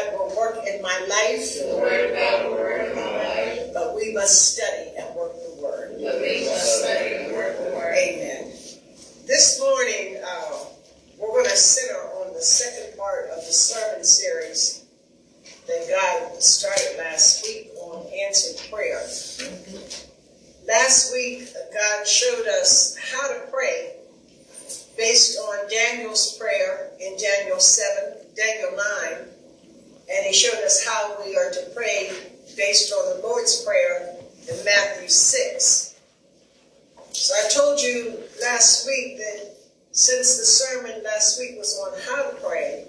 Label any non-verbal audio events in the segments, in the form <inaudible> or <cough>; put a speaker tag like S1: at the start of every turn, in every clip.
S1: God will work in my life.
S2: The word of God will work in my life.
S1: But we must study and work the word.
S2: But we must study and work the word.
S1: Amen. This morning, uh, we're going to center on the second part of the sermon series that God started last week on answered prayer. Last week, God showed us how to pray based on Daniel's prayer in Daniel 7, Daniel 9, and he showed us how we are to pray based on the Lord's Prayer in Matthew 6. So I told you last week that since the sermon last week was on how to pray,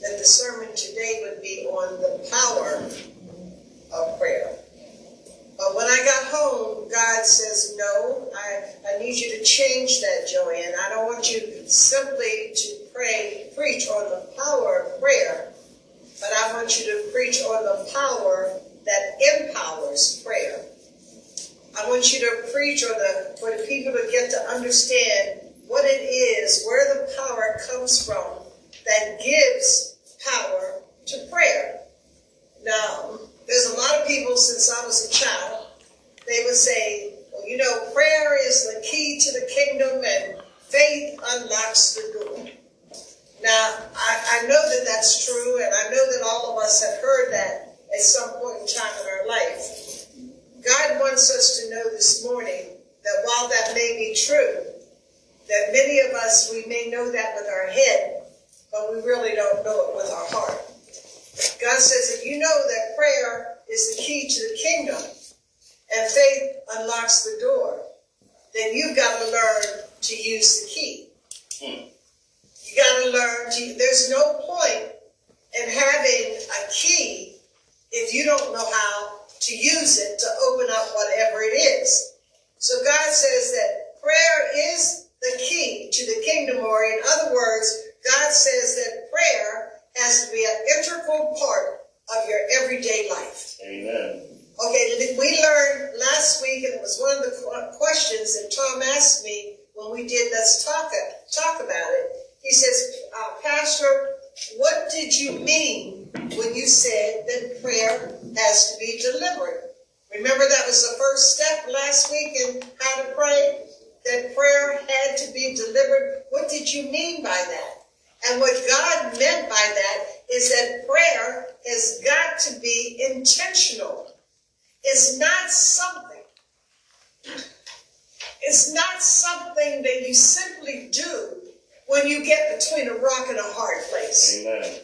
S1: that the sermon today would be on the power of prayer. But when I got home, God says, No, I, I need you to change that, Joanne. I don't want you simply to pray, preach on the power of prayer, but I want you to preach on the power that empowers prayer. I want you to preach on the for the people to get to understand what it is, where the power comes from that gives power to prayer. Now, there's a lot of people since I was a child, they would say, well, you know, prayer is the key to the kingdom and faith unlocks the door. Now, I, I know that that's true, and I know that all of us have heard that at some point in time in our life. God wants us to know this morning that while that may be true, that many of us, we may know that with our head, but we really don't know it with our heart. God says, if you know that prayer is the key to the kingdom and faith unlocks the door, then you've got to learn to use the key. You got to learn to, there's no point in having a key if you don't know how to use it to open up whatever it is. So God says that prayer is the key to the kingdom, or in other words, God says that prayer has to be an integral part of your everyday life.
S3: Amen.
S1: Okay, we learned last week, and it was one of the questions that Tom asked me when we did Let's Talk, talk About It. He says, uh, Pastor, what did you mean when you said that prayer has to be deliberate? Remember that was the first step last week in how to pray? That prayer had to be deliberate. What did you mean by that? And what God meant by that is that prayer has got to be intentional. It's not something. It's not something that you simply do when you get between a rock and a hard place.
S3: Amen.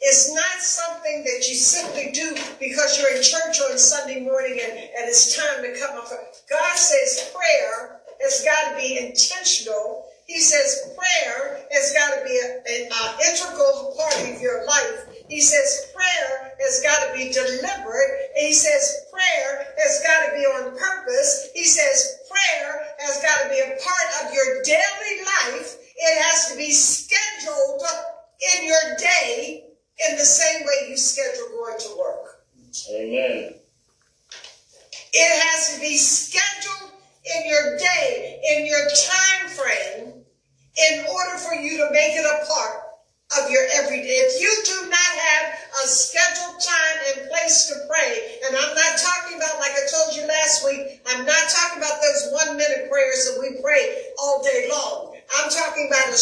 S1: It's not something that you simply do because you're in church on Sunday morning and, and it's time to come up. God says prayer has got to be intentional he says prayer has got to be an integral part of your life. He says prayer has got to be deliberate. He says prayer has got to be on purpose. He says prayer has got to be a part of your daily life. It has to be scheduled in your day in the same way you schedule going to work.
S3: Amen.
S1: It has to be scheduled in your day, in your time frame, in order for you to make it a part of your everyday. If you do not have a scheduled time and place to pray, and I'm not talking about, like I told you last week, I'm not talking about those one minute prayers that we pray all day long. I'm talking about a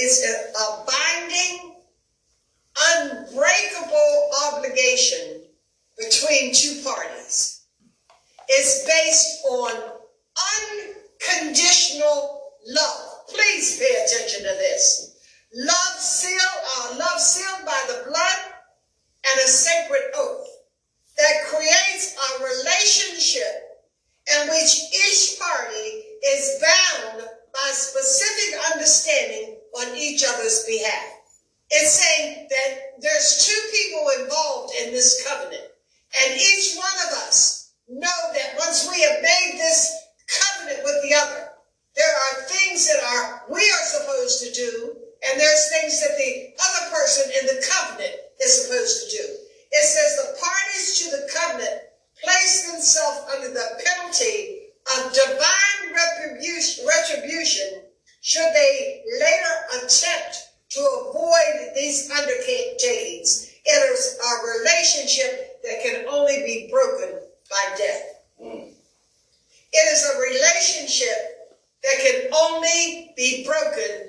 S1: is broken.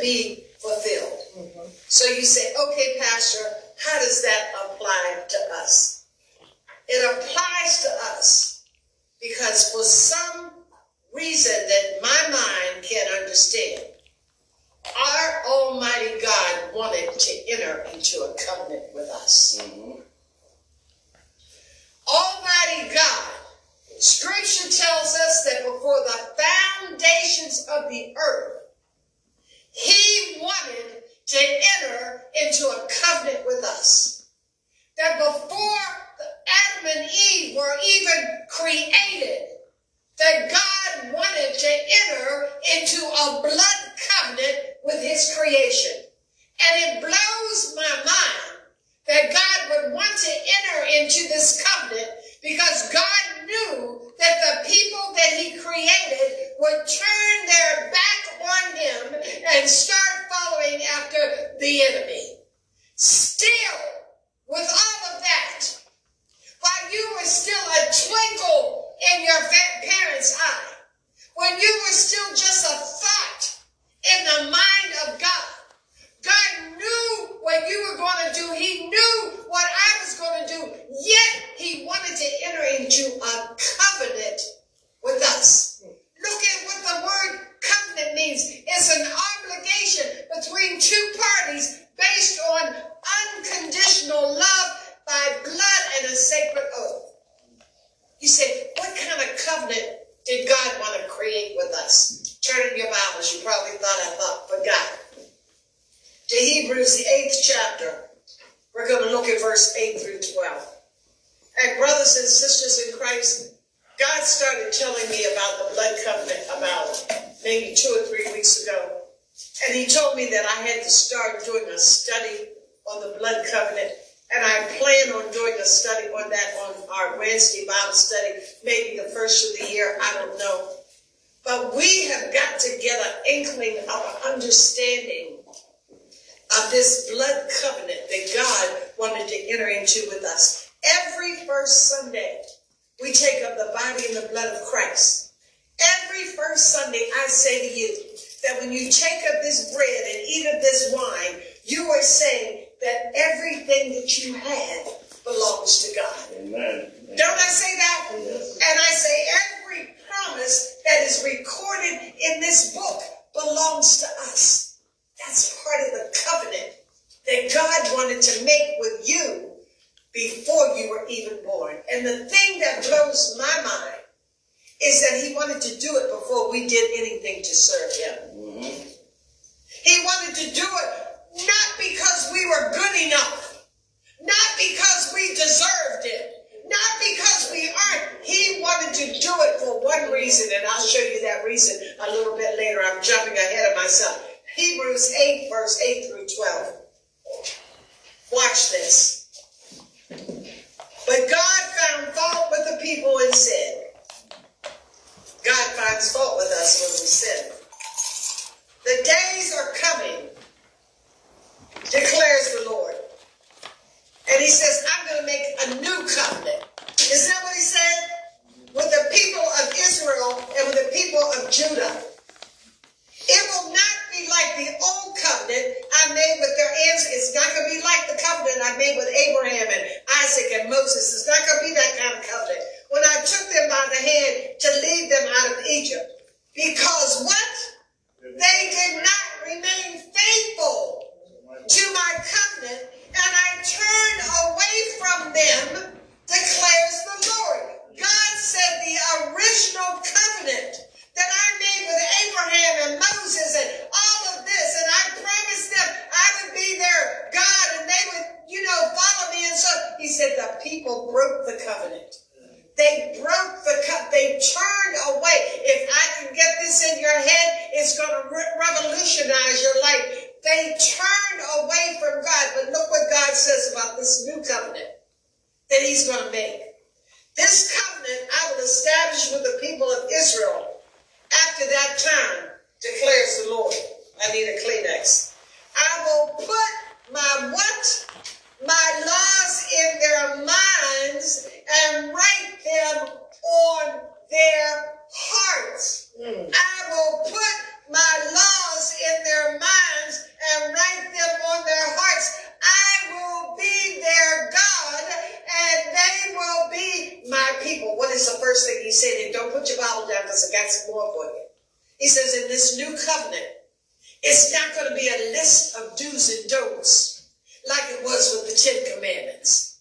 S1: be fulfilled. Mm-hmm. So you say, okay, Pastor, how does that apply to us? It applies to us because for some reason that my mind can't understand, our Almighty God wanted to enter into a covenant with us. Mm-hmm. Almighty God, Scripture tells us that before the foundations of the earth, he wanted to enter into a covenant with us. That before Adam and Eve were even created, that God wanted to enter into a blood covenant with his creation. And it blows my mind that God would want to enter into this covenant because God knew that the people that he created would turn their back on him and start following after the enemy. Still, with all of that, while you were still a twinkle in your parents' eye, when you were still just a thought in the mind of God, saying that everything that you have belongs to God.
S2: Amen.
S1: Don't I say that?
S2: Yes.
S1: And I say every promise that is recorded in this book belongs to us. That's part of the covenant that God wanted to make with you before you were even born. And the thing that blows my mind is that he wanted to do it before we did anything to serve him.
S2: Mhm.
S1: He wanted to do it not because we were good enough, not because we deserved it, not because we aren't. He wanted to do it for one reason, and I'll show you that reason a little bit later. I'm jumping ahead of myself. Hebrews 8, verse 8 through 12. Watch this. But God found fault with the people and said, God finds fault with us when we sin. The days are coming, declares the Lord. And he says, I'm going to make a new covenant. Isn't that what he said? With the people of Israel and with the people of Judah. It will not be like the old covenant I made with their ancestors. It's not going to be like the covenant I made with Abraham and Isaac and Moses. It's not going to be that kind of covenant. When I took them by the hand to lead them out of Egypt. Because what? They did not remain faithful to my covenant, and I turned away from them, declares the Lord. God said the original covenant that I made with Abraham and Moses and all of this, and I promised them I would be their God and they would, you know, follow me. And so he said the people broke the covenant. They broke the cup. They turned away. If I can get this in your head, it's going to re- revolutionize your life. They turned away from God. But look what God says about this new covenant that he's going to make. This covenant I will establish with the people of Israel after that time, declares the Lord. I need a Kleenex. I will put my what? My laws in their minds and write them on their hearts. Hmm. I will put my laws in their minds and write them on their hearts. I will be their God and they will be my people. What is the first thing he said? And don't put your Bible down because I got some more for you. He says, in this new covenant, it's not going to be a list of do's and don'ts like it was with the Ten Commandments.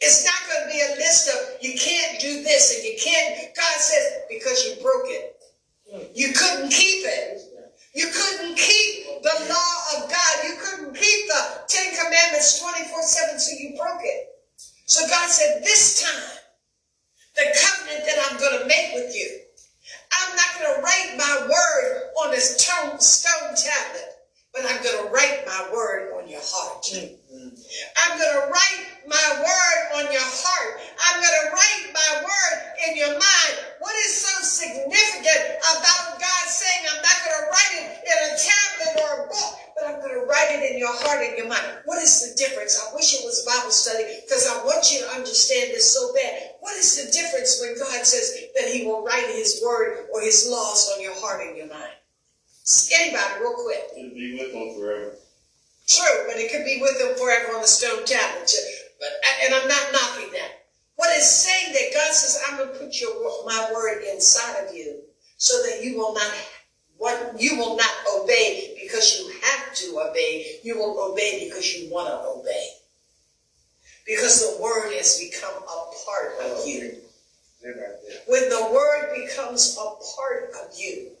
S1: It's not going to be a list of you can't do this and you can't. God says, because you broke it. You couldn't keep it. You couldn't keep the law of God. You couldn't keep the Ten Commandments 24 7, so you broke it. So God said, This time, the covenant that I'm going to make with you, I'm not going to write my word on this stone, stone tablet, but I'm going mm-hmm. to write my word on your heart. I'm going to write my word on your heart. I'm going to write my word in your mind. What is so significant about God saying I'm not going to write it in a tablet or a book, but I'm going to write it in your heart and your mind? What is the difference? I wish it was Bible study because I want you to understand this so bad. What is the difference when God says that He will write His word or His laws on your heart and your mind? Anybody, real quick.
S2: To be with them forever.
S1: True, but it could be with them forever on the stone tablet. But and I'm not knocking that. What it's saying that God says, I'm gonna put your my word inside of you so that you will not what you will not obey because you have to obey. You will obey because you want to obey. Because the word has become a part of you. When the word becomes a part of you,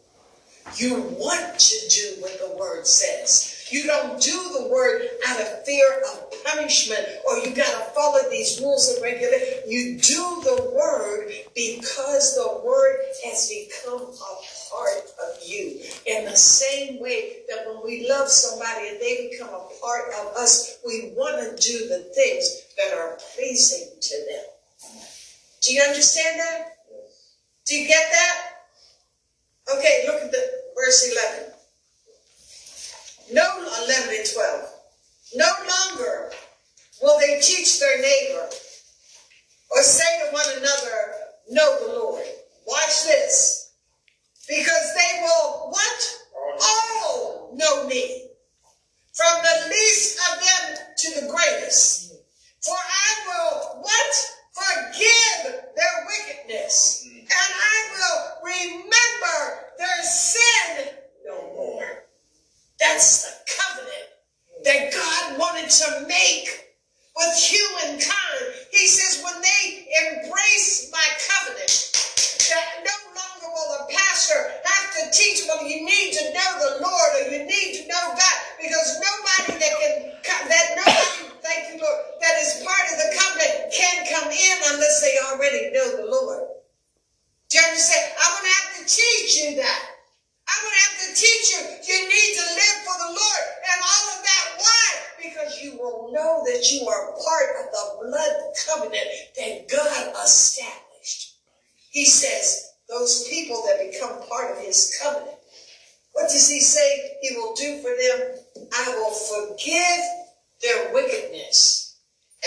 S1: you want to do what the word says. You don't do the word out of fear of punishment or you got to follow these rules and regulations. You do the word because the word has become a part of you. In the same way that when we love somebody and they become a part of us, we want to do the things that are pleasing to them. Do you understand that? Do you get that? Okay, look at the verse 11. No, 11 and 12. No longer will they teach their neighbor or say to one another, know the Lord. Watch this. Because they will what? All know me. From the least of them to the greatest. For I will what? Forgive their wickedness. And I will remember their sin no more. That's the covenant that God wanted to make with humankind. He says, when they embrace my covenant, that no longer will the pastor have to teach them, you need to know the Lord or you need to know God, because nobody that can, that nobody, thank you, Lord, that is part of the covenant can come in unless they already know the Lord. Do you understand? I'm going to have to teach you that. I'm going to have to teach you. You need to live for the Lord and all of that. Why? Because you will know that you are part of the blood covenant that God established. He says, those people that become part of his covenant, what does he say he will do for them? I will forgive their wickedness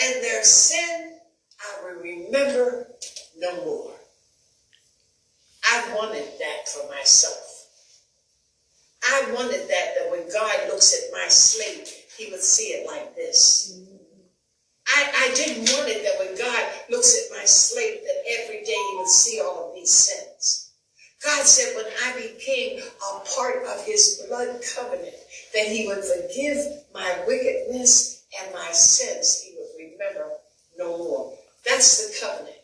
S1: and their sin I will remember no more. I wanted that for myself. I wanted that, that when God looks at my slate, he would see it like this. I, I didn't want it that when God looks at my slate, that every day he would see all of these sins. God said when I became a part of his blood covenant, that he would forgive my wickedness and my sins. He would remember no more. That's the covenant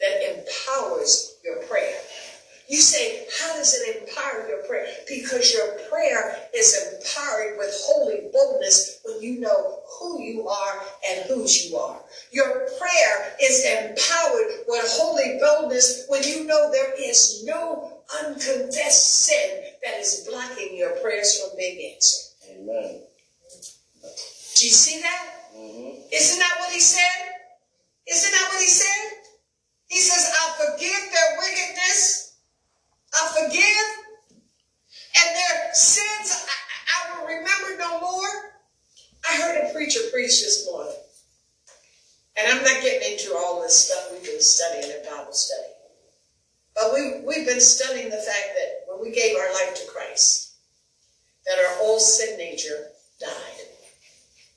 S1: that empowers your prayer. You say, how does it empower your prayer? Because your prayer is empowered with holy boldness when you know who you are and whose you are. Your prayer is empowered with holy boldness when you know there is no unconfessed sin that is blocking your prayers from being answered.
S2: Amen.
S1: Do you see that?
S2: Mm-hmm.
S1: Isn't that what he said? Isn't that what he said? He says, I'll forgive their wickedness I forgive, and their sins I, I will remember no more. I heard a preacher preach this morning, and I'm not getting into all this stuff we've been studying in Bible study. But we, we've been studying the fact that when we gave our life to Christ, that our old sin nature died.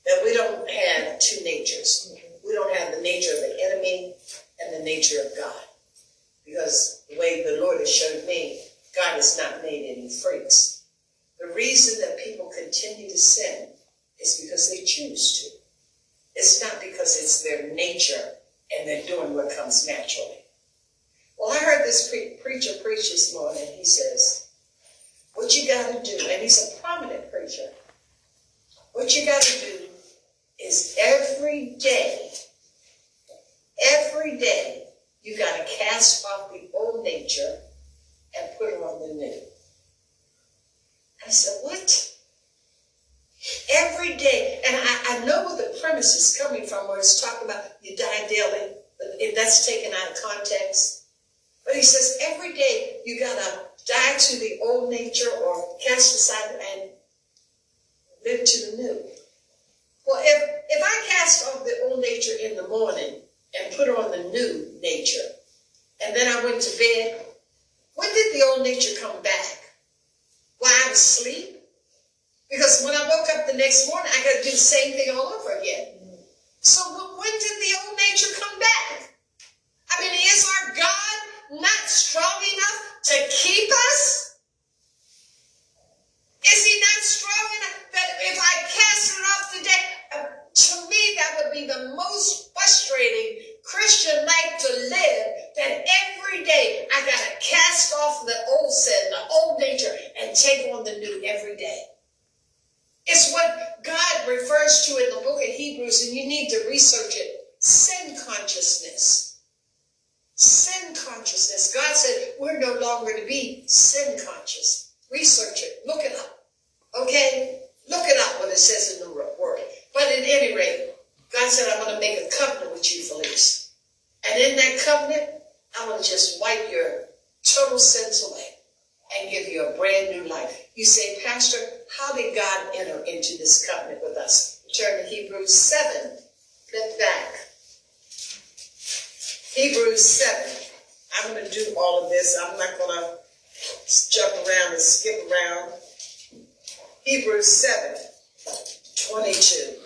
S1: That we don't have two natures. We don't have the nature of the enemy and the nature of God. Because the way the Lord has showed me, God has not made any freaks. The reason that people continue to sin is because they choose to. It's not because it's their nature and they're doing what comes naturally. Well, I heard this pre- preacher preach this morning. He says, what you got to do, and he's a prominent preacher, what you got to do is every day, every day, you got to cast off the old nature and put on the new. I said, what? Every day, and I, I know where the premise is coming from, where it's talking about you die daily, but if that's taken out of context. But he says, every day you got to die to the old nature or cast aside and live to the new. Well, if, if I cast off the old nature in the morning and put on the new nature. And then I went to bed. When did the old nature come back? While I was asleep? Because when I woke up the next morning, I got to do the same thing all over again. So when did the old nature come back? I mean, is our God not strong enough to keep us? Is he not strong enough that if I cast it off today, uh, to me that would be the most frustrating Christian life to live that every day I gotta cast off the old sin, the old nature, and take on the new every day. It's what God refers to in the book of Hebrews, and you need to research it. Sin consciousness. Sin consciousness. God said we're no longer to be sin conscious. Research it. Look it up. Okay? Look it up what it says in the word. But at any rate, God said, I'm going to make a covenant with you, Felice. And in that covenant, I'm going to just wipe your total sins away and give you a brand new life. You say, Pastor, how did God enter into this covenant with us? Turn to Hebrews 7. Flip back. Hebrews 7. I'm going to do all of this. I'm not going to jump around and skip around. Hebrews 7, 22.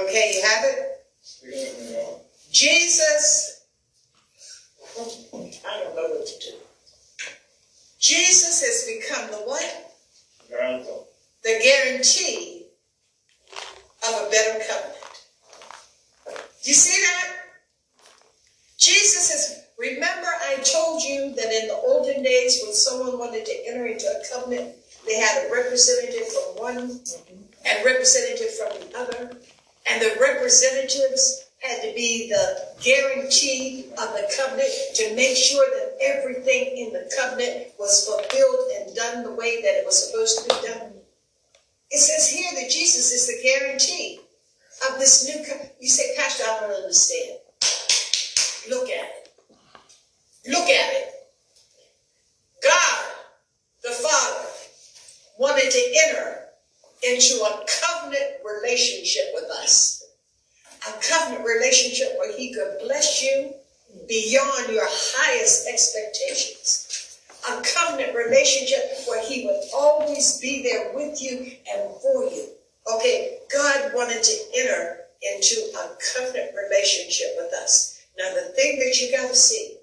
S1: Okay, you have it? Jesus, I don't know what to do. Jesus has become the what? The guarantee of a better covenant. Do you see that? Jesus has, remember I told you that in the olden days when someone wanted to enter into a covenant, they had a representative from one and representative from the other. And the representatives had to be the guarantee of the covenant to make sure that everything in the covenant was fulfilled and done the way that it was supposed to be done. It says here that Jesus is the guarantee of this new covenant. You say, Pastor, I don't understand. Look at it. Look at it. God, the Father, wanted to enter into a covenant relationship with us. A covenant relationship where he could bless you beyond your highest expectations. A covenant relationship where he would always be there with you and for you. Okay, God wanted to enter into a covenant relationship with us. Now, the thing that you got to see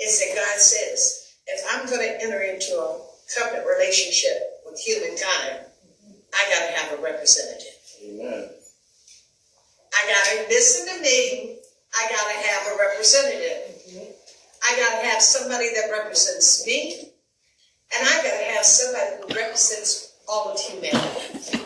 S1: is that God says, if I'm going to enter into a covenant relationship with humankind, I got to have a representative.
S2: Amen.
S1: I got to listen to me. I got to have a representative. I got to have somebody that represents me. And I got to have somebody who represents all of humanity.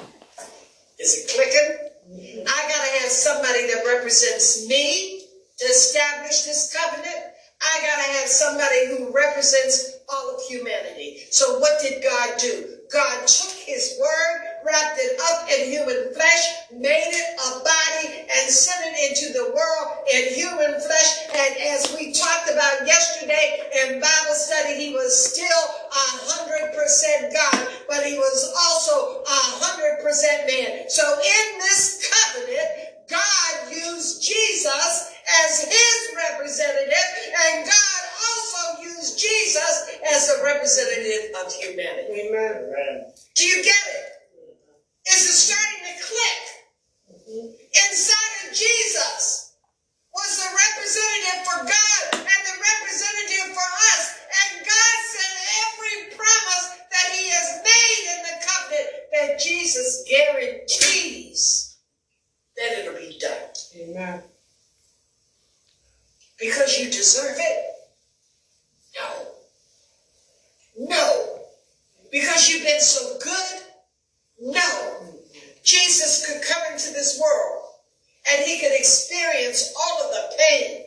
S1: Is it clicking? I got to have somebody that represents me to establish this covenant. I got to have somebody who represents all of humanity. So what did God do? God took his word, wrapped it up in human flesh, made it a body, and sent it into the world in human flesh. And as we talked about yesterday in Bible study, he was still a hundred percent God, but he was also a hundred percent man. So in this covenant, God used Jesus as his representative, and God also used Jesus as a representative of humanity.
S2: Amen.
S1: Do you get it? Is it starting to click? Inside of Jesus was the representative for God and the representative for us. And God said every promise that he has made in the covenant that Jesus guarantees that it'll be done.
S3: Amen.
S1: Because you deserve it? No. No. Because you've been so good? No. Jesus could come into this world and he could experience all of the pain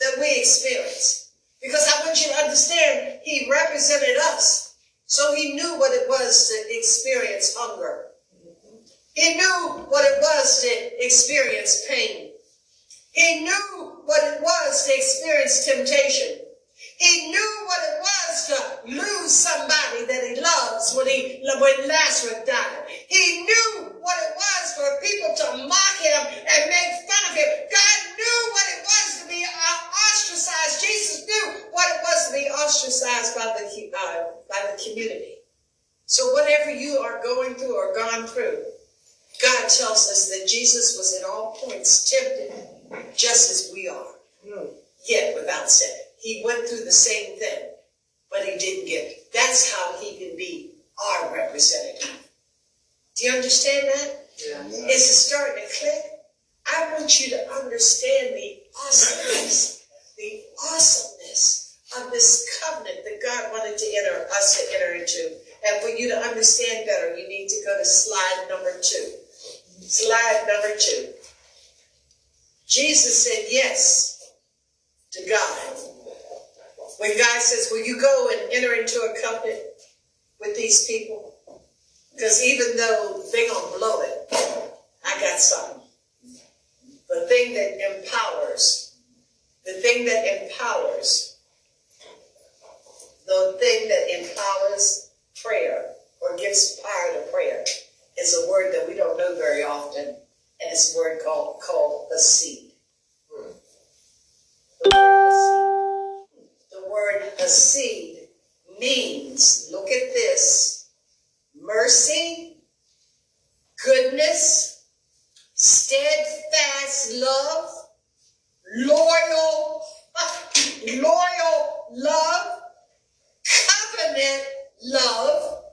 S1: that we experience. Because I want you to understand, he represented us. So he knew what it was to experience hunger. He knew what it was to experience pain. He knew what it was to experience temptation. He knew what it was to lose somebody that he loves when he when Lazarus died. He knew what it was for people to mock him and make fun of him. God knew what it was to be ostracized. Jesus knew what it was to be ostracized by the uh, by the community. So whatever you are going through or gone through, God tells us that Jesus was at all points tempted, just as we are, yet without sin. He went through the same thing, but he didn't get it. That's how he can be our representative. Do you understand that?
S2: Yeah.
S1: Is it starting to click? I want you to understand the awesomeness, the awesomeness of this covenant that God wanted to enter us to enter into. And for you to understand better, you need to go to slide number two. Slide number two. Jesus said yes to God. When God says, Will you go and enter into a covenant with these people? Because even though they're going to blow it, I got something. The thing that empowers, the thing that empowers, the thing that empowers prayer or gives power to prayer is a word that we don't know very often, and it's a word called, called Hesed. The word Hesed. Word Hesed means, look at this, mercy, goodness, steadfast love, loyal, <laughs> loyal love, covenant love,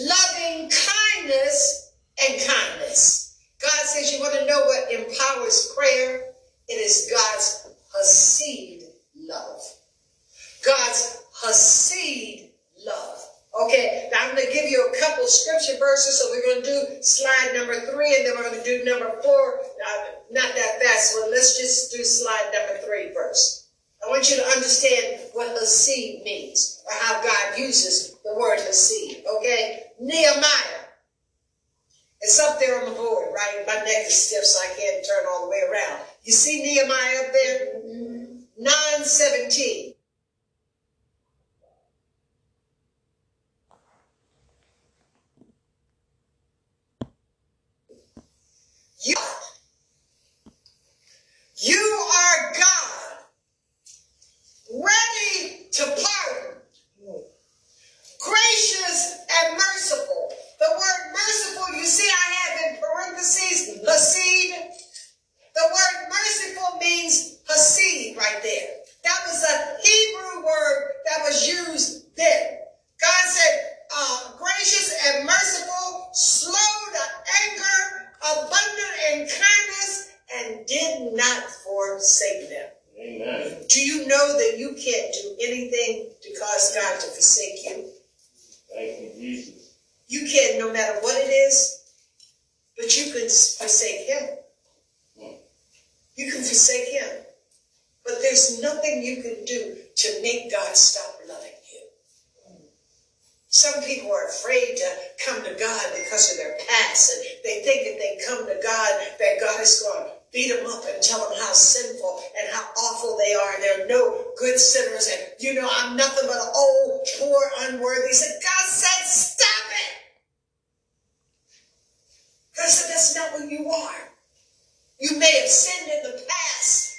S1: loving kindness, and kindness. God says you want to know what empowers prayer? It is God's Hesed love. God's Hesed love. Okay, now I'm going to give you a couple scripture verses. So we're going to do slide number three, and then we're going to do number four. Uh, not that fast, so let's just do slide number three first. I want you to understand what Hesed means, or how God uses the word Hesed. Okay, Nehemiah. It's up there on the board, right? My neck is stiff, so I can't turn all the way around. You see Nehemiah up there? 917. You, you are God, ready to pardon, gracious and merciful. The word merciful, you see, I have in parentheses, Hesed. The word merciful means Hesed right there. That was a Hebrew word that was used then. God said, uh, gracious and merciful, slow to anger, abundant in kindness, and did not forsake them.
S2: Amen.
S1: Do you know that you can't do anything to cause God to forsake you?
S2: Thank you, Jesus.
S1: You can't, no matter what it is, but you can forsake Him. You can forsake Him. But there's nothing you can do to make God stop loving you. Some people are afraid to come to God because of their past, and they think if they come to God, that God is going to beat them up and tell them how sinful and how awful they are, and they're no good sinners, and you know, I'm nothing but an old, poor, unworthy. He said, God said, stop it! God said, that's not what you are. You may have sinned in the past,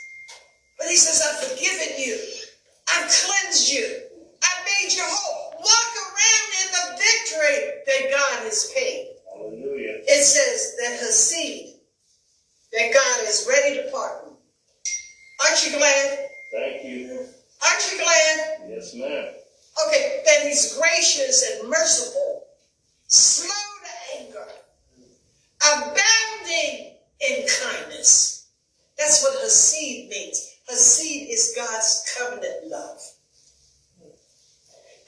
S1: but he says, I've forgiven you. I've cleansed you. I've made you whole. Walk around in the victory that God has paid.
S2: Hallelujah.
S1: It says that Hesed, that God is ready to pardon. Aren't you glad?
S2: Thank you.
S1: Aren't you glad?
S2: Yes, ma'am.
S1: Okay, that he's gracious and merciful, slow to anger, abounding in kindness. That's what Hesed means. Hesed is God's covenant love.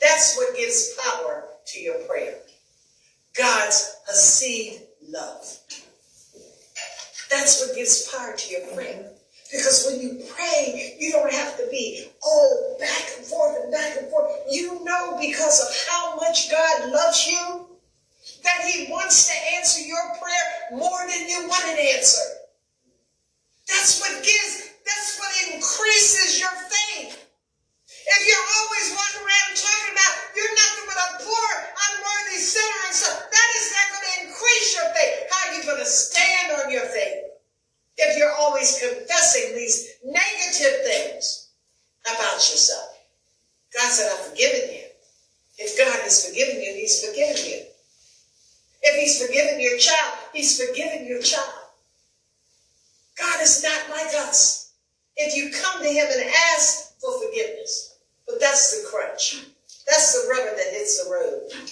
S1: That's what gives power to your prayer. God's Hesed love. That's what gives power to your prayer. Because when you pray, you don't have to be all back and forth and back and forth. You know because of how much God loves you that He wants to answer your prayer more than you want an answer. That's what gives, that's what increases your faith. If you're always walking around talking about you're nothing but a poor, unworthy sinner and stuff, that is increase your faith. How are you going to stand on your faith? If you're always confessing these negative things about yourself. God said, I've forgiven you. If God has forgiven you, He's forgiven you. If He's forgiven your child. He's forgiven your child. God is not like us. If you come to him and ask for forgiveness, but that's the crutch. That's the rubber that hits the road.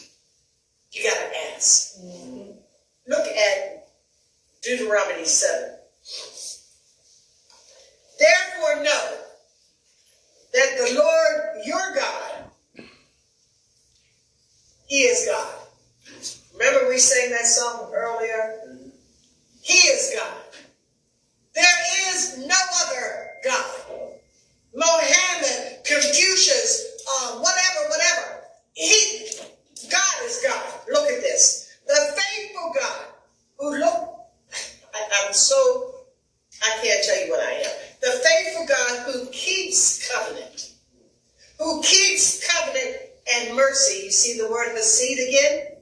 S1: You got to ask. Mm-hmm. Look at Deuteronomy 7. Therefore, know that the Lord your God, He is God. Remember we sang that song earlier? He is God. There is no other God. Mohammed, Confucius, uh, whatever, whatever. He, God is God. Look at this. The faithful God who look, I, I'm so, I can't tell you what I am. The faithful God who keeps covenant, who keeps covenant and mercy. You see the word Hesed again?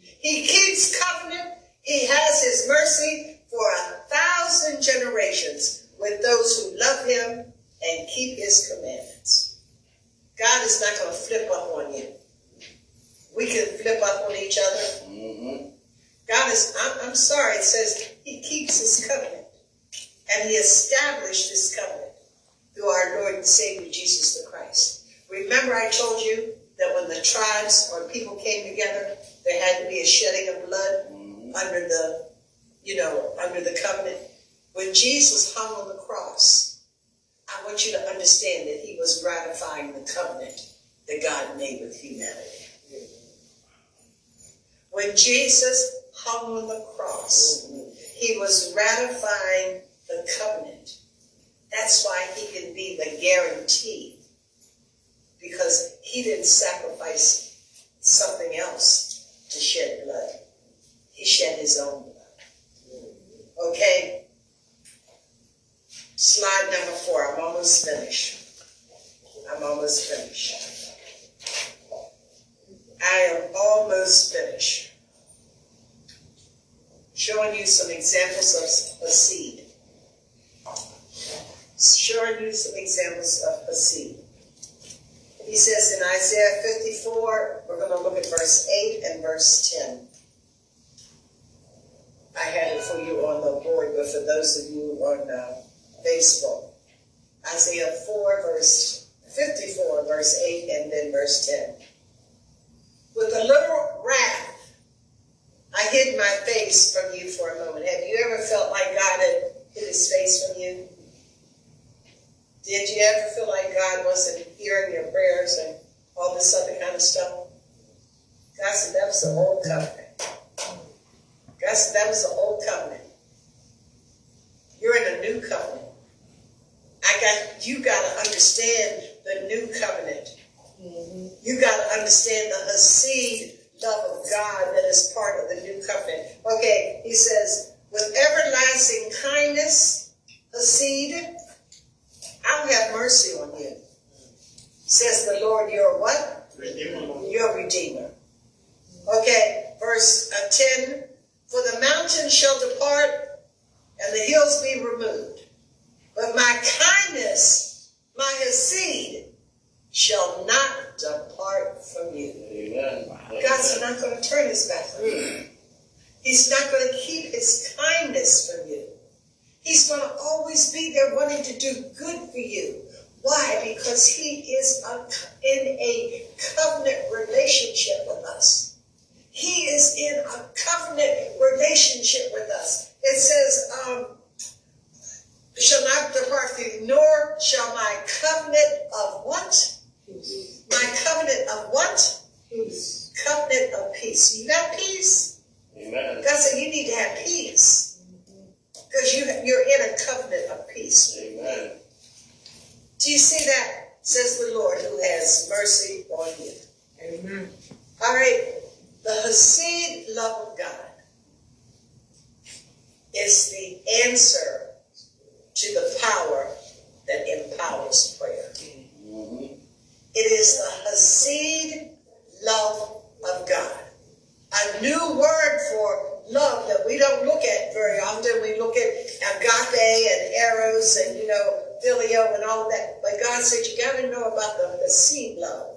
S1: He keeps covenant. He has his mercy for a thousand generations with those who love him and keep his commandments. God is not going to flip up on you. We can flip up on each other. Mm-hmm. God is, I'm, I'm sorry, it says he keeps his covenant. And he established this covenant through our Lord and Savior Jesus the Christ. Remember I told you that when the tribes or people came together, there had to be a shedding of blood mm-hmm. under the, you know, under the covenant. When Jesus hung on the cross, I want you to understand that he was ratifying the covenant that God made with humanity. When Jesus hung on the cross, he was ratifying the covenant. That's why he can be the guarantee. Because he didn't sacrifice something else to shed blood. He shed his own blood. Okay? Slide number four. I'm almost finished. I'm almost finished. I am almost finished. Showing you some examples of a seed. Showing you some examples of a seed. He says in Isaiah 54, we're going to look at verse 8 and verse 10. I had it for you on the board, but for those of you on uh, Facebook. Isaiah 4, verse 54, verse 8, and then verse 10. With a little wrath, I hid my face from you for a moment. Have you ever felt like God had hid his face from you? Did you ever feel like God wasn't hearing your prayers and all this other kind of stuff? God said that was the old covenant. God said that was the old covenant. You're in a new covenant. I got you got to understand the new covenant. Mm-hmm. You got to understand the Hesed love of God that is part of the new covenant. Okay, he says, with everlasting kindness, Hesed, I'll have mercy on you. Says the Lord, you're what?
S2: Redeemer.
S1: You're Redeemer. Okay, verse uh, 10, for the mountains shall depart and the hills be removed but my kindness, my Hesed, shall not depart from you.
S2: Amen.
S1: God's not going to turn his back on you. He's not going to keep his kindness from you. He's going to always be there wanting to do good for you. Why? Because he is a, in a covenant relationship with us. He is in a covenant relationship with us. It says, um, shall not depart from you, nor shall my covenant of what? Peace. My covenant of what? Peace. Covenant of peace. You got peace?
S2: Amen.
S1: God said you need to have peace. Because you, you're in a covenant of peace.
S2: Amen.
S1: Do you see that? Says the Lord who has mercy on you. Amen. All right. The Hesed love of God is the answer to the power that empowers prayer. Mm-hmm. It is the Hesed love of God. A new word for love that we don't look at very often. We look at agape and eros and, you know, phileo and all that. But God said you got to know about the Hesed love.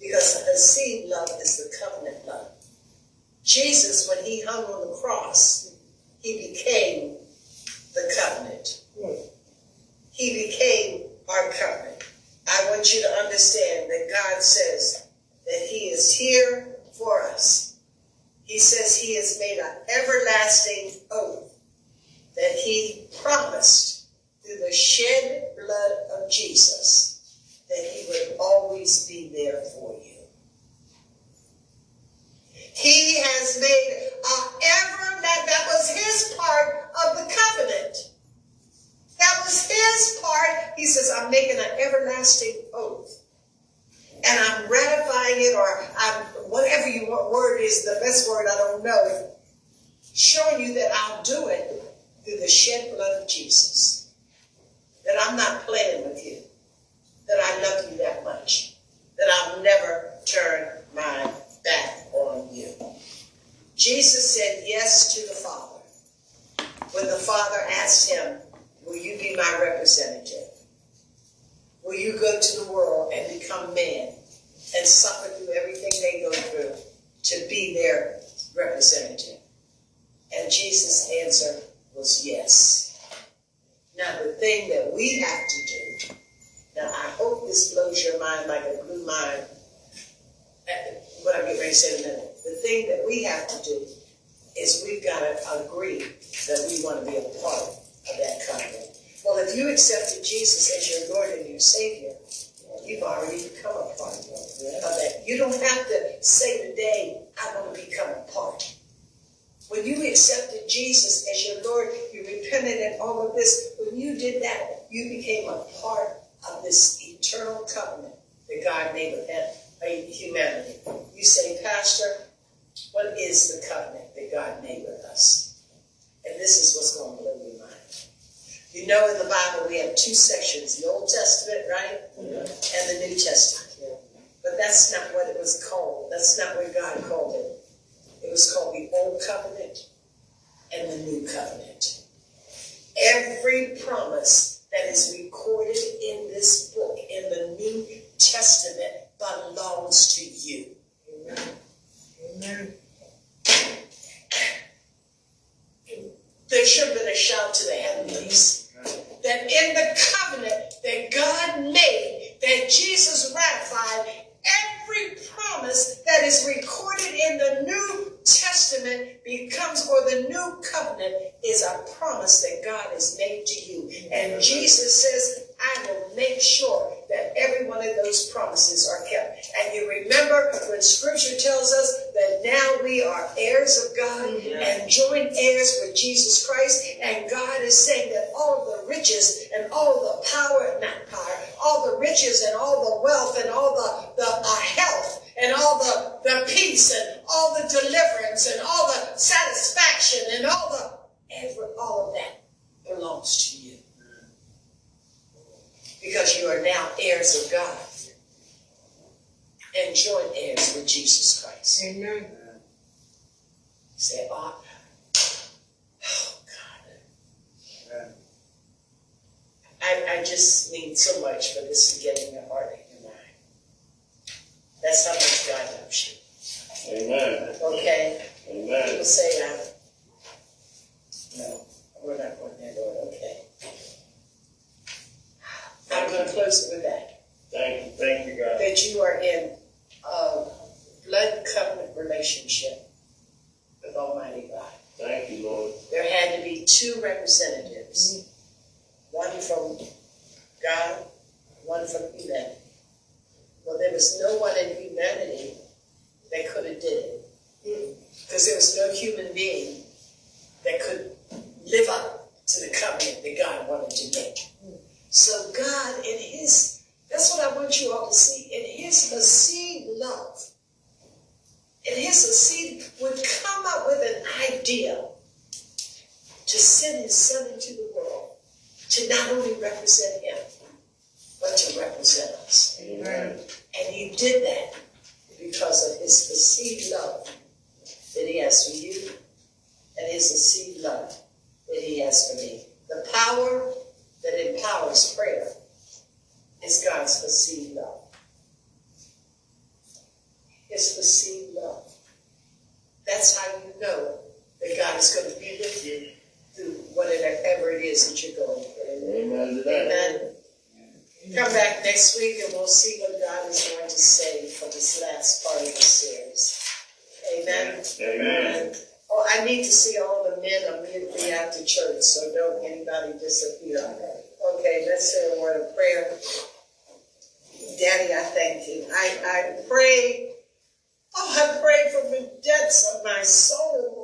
S1: Because the Hesed love is the covenant love. Jesus, when he hung on the cross, he became the covenant. He became our covenant. I want you to understand that God says that he is here for us. He says he has made an everlasting oath that he promised through the shed blood of Jesus that he would always be there for you. He has made an ever that that was his part of the covenant. That was his part. He says, I'm making an everlasting oath. And I'm ratifying it, or I'm whatever you word is the best word, I don't know. Showing you that I'll do it through the shed blood of Jesus. That I'm not playing with you. That I love you that much. That I'll never turn my back on you. Jesus said yes to the Father. When the Father asked him, Will you be my representative? Will you go to the world and become man and suffer through everything they go through to be their representative? And Jesus' answer was yes. Now, the thing that we have to do, now I hope this blows your mind like it blew mine, what I'm getting ready to say in a minute. The thing that we have to do is we've got to agree that we want to be a part of that covenant. Well, if you accepted Jesus as your Lord and your Savior, you've already become a part of that. You don't have to say today, I want to become a part. When you accepted Jesus as your Lord, you repented and all of this, when you did that, you became a part of this eternal covenant that God made with uh, humanity. You say, Pastor, what is the covenant that God made with us? And this is what's going to mind. You know, in the Bible, we have two sections the Old Testament, right? Yeah. And the New Testament. Yeah. But that's not what it was called. That's not what God called it. It was called the Old Covenant and the New Covenant. Every promise that is recorded in this book, in the New Testament, belongs to you. Amen. Amen. There should have been a shout to the heavenlies that in the covenant that God made, that Jesus ratified, every promise that is recorded in the New Testament becomes, or the New Covenant is a promise that God has made to you. And Jesus says, I will make sure that every one of those promises are kept. And you remember when Scripture tells us that now we are heirs of God and joint heirs with Jesus Christ, and God is saying that all of the riches and all the power, not power, all the riches and all the wealth and all the, the uh, health and all the, the peace and all the deliverance and all the satisfaction and all the every all of that belongs to you because you are now heirs of God and joint heirs with Jesus Christ. Amen. Say, oh, oh God. I, I just need so much for this to get in your heart and your mind. That's how much God loves you.
S2: Amen.
S1: Okay?
S2: Amen.
S1: People say, no, we're not going there, Lord. Okay. I'm going to close it with that.
S2: Thank you. Thank you, God.
S1: That you are in a blood covenant relationship with Almighty God.
S2: Thank you, Lord.
S1: There had to be two representatives. One from God, one from humanity. Well, there was no one in humanity that could have did it. Because there was no human being that could live up to the covenant that God wanted to make. So God, in His, that's what I want you all to see, in His Hesed love, in His Hesed would come up with an idea to send His Son into the world to not only represent Him, but to represent us.
S2: Amen.
S1: And He did that because of His Hesed love that He has for you, and His Hesed love that He has for me. The power that empowers prayer is God's perceived love. His perceived love. That's how you know that God is going to be with you whatever it is that you're going through.
S2: Amen.
S1: Amen. Come back next week and we'll see what God is going to say for this last part of the series. Amen.
S2: Amen.
S1: Oh, I need to see all the men immediately after church, so don't anybody disappear. Okay, let's say a word of prayer. Daddy, I thank you. I, I pray, oh, I pray from the depths of my soul